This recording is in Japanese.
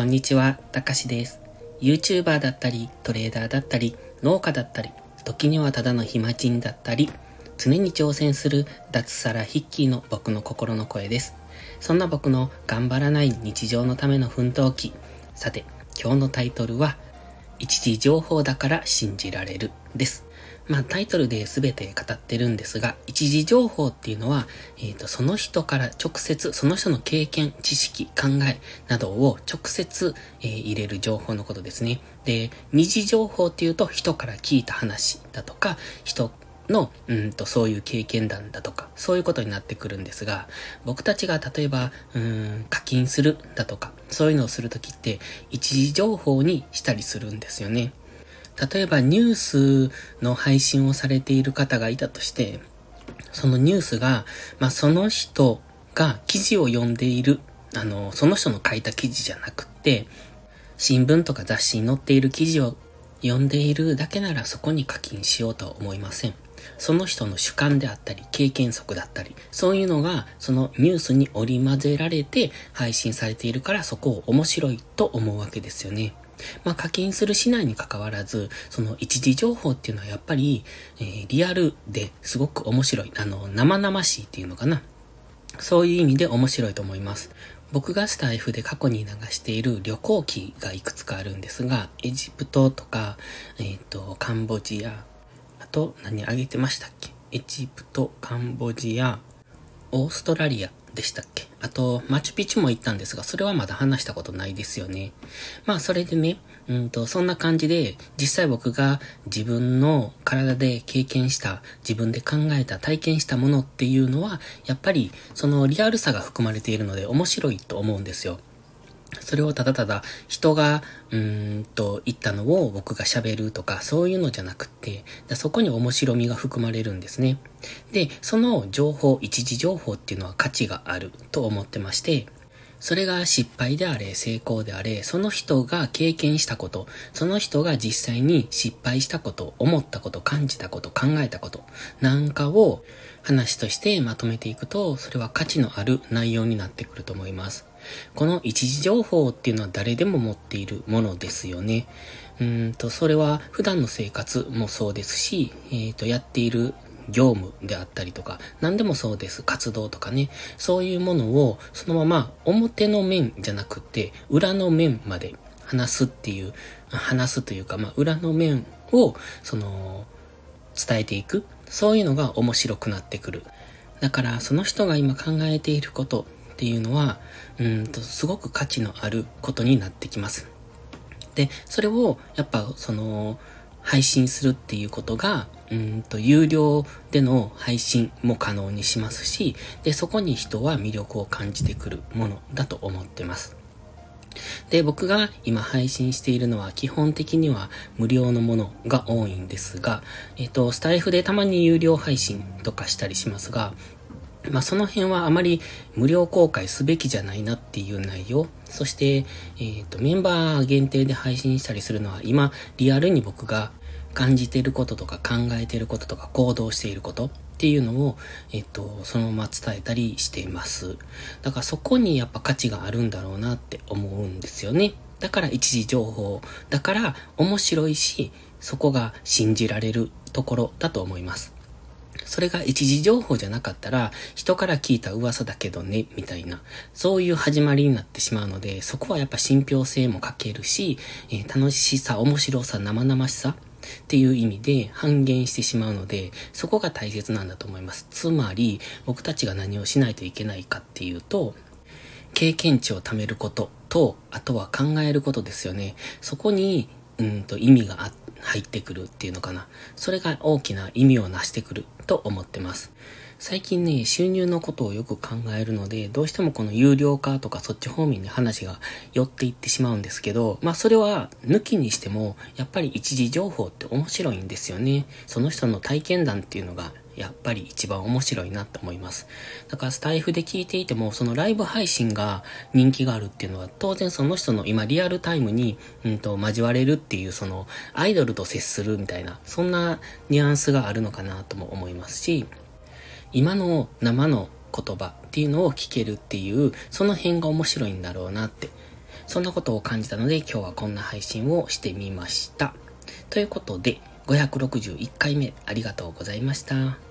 こんにちは、たかしです。YouTuber だったり、トレーダーだったり、農家だったり、時にはただの暇人だったり、常に挑戦する脱サラヒッキーの僕の心の声です。そんな僕の頑張らない日常のための奮闘記。さて、今日のタイトルは、一時情報だから信じられるです。まあタイトルで全て語ってるんですが、一時情報っていうのは、えっ、ー、と、その人から直接、その人の経験、知識、考えなどを直接、えー、入れる情報のことですね。で、二次情報っていうと人から聞いた話だとか、人の、うんと、そういう経験談だとか、そういうことになってくるんですが、僕たちが例えば、うん、課金するだとか、そういうのをするときって、一時情報にしたりするんですよね。例えばニュースの配信をされている方がいたとして、そのニュースが、まあ、その人が記事を読んでいる、あの、その人の書いた記事じゃなくって、新聞とか雑誌に載っている記事を読んでいるだけならそこに課金しようとは思いません。その人の主観であったり、経験則だったり、そういうのがそのニュースに織り交ぜられて配信されているからそこを面白いと思うわけですよね。まあ、課金するしないに関わらず、その一時情報っていうのはやっぱり、えー、リアルですごく面白い。あの、生々しいっていうのかな。そういう意味で面白いと思います。僕がスタイフで過去に流している旅行記がいくつかあるんですが、エジプトとか、えっ、ー、と、カンボジア、あと何あげてましたっけ？エジプト、カンボジア、オーストラリアでしたっけ？あと、マチュピチュも行ったんですが、それはまだ話したことないですよね。まあ、それでね、うんと、そんな感じで、実際僕が自分の体で経験した、自分で考えた、体験したものっていうのは、やっぱり、そのリアルさが含まれているので面白いと思うんですよ。それをただただ人が、うーんと言ったのを僕が喋るとか、そういうのじゃなくて、そこに面白みが含まれるんですね。で、その情報、一時情報っていうのは価値があると思ってまして、それが失敗であれ、成功であれ、その人が経験したこと、その人が実際に失敗したこと、思ったこと、感じたこと、考えたこと、なんかを話としてまとめていくと、それは価値のある内容になってくると思います。この一時情報っていうのは誰でも持っているものですよね。うんと、それは普段の生活もそうですし、えっ、ー、と、やっている業務であったりとか、何でもそうです。活動とかね。そういうものを、そのまま表の面じゃなくて、裏の面まで話すっていう、話すというか、まあ、裏の面を、その、伝えていく。そういうのが面白くなってくる。だから、その人が今考えていることっていうのは、うんと、すごく価値のあることになってきます。で、それを、やっぱ、その、配信するっていうことが、うんと、有料での配信も可能にしますし、で、そこに人は魅力を感じてくるものだと思ってます。で、僕が今配信しているのは基本的には無料のものが多いんですが、えっと、スタイフでたまに有料配信とかしたりしますが、まあ、その辺はあまり無料公開すべきじゃないなっていう内容。そして、えっ、ー、と、メンバー限定で配信したりするのは今、リアルに僕が感じていることとか考えていることとか行動していることっていうのを、えっ、ー、と、そのまま伝えたりしています。だからそこにやっぱ価値があるんだろうなって思うんですよね。だから一時情報。だから面白いし、そこが信じられるところだと思います。それが一時情報じゃなかったら、人から聞いた噂だけどね、みたいな、そういう始まりになってしまうので、そこはやっぱ信憑性も欠けるし、えー、楽しさ、面白さ、生々しさっていう意味で半減してしまうので、そこが大切なんだと思います。つまり、僕たちが何をしないといけないかっていうと、経験値を貯めることと、あとは考えることですよね。そこに、うんと意味があっ入ってくるっていうのかな。それが大きな意味を成してくると思ってます。最近ね、収入のことをよく考えるので、どうしてもこの有料化とかそっち方面に話が寄っていってしまうんですけど、まあそれは抜きにしても、やっぱり一時情報って面白いんですよね。その人の体験談っていうのがやっぱり一番面白いなって思います。だからスタイフで聞いていても、そのライブ配信が人気があるっていうのは、当然その人の今リアルタイムに、うんと、交われるっていう、そのアイドルと接するみたいな、そんなニュアンスがあるのかなとも思いますし、今の生の言葉っていうのを聞けるっていう、その辺が面白いんだろうなって、そんなことを感じたので今日はこんな配信をしてみました。ということで、561回目ありがとうございました。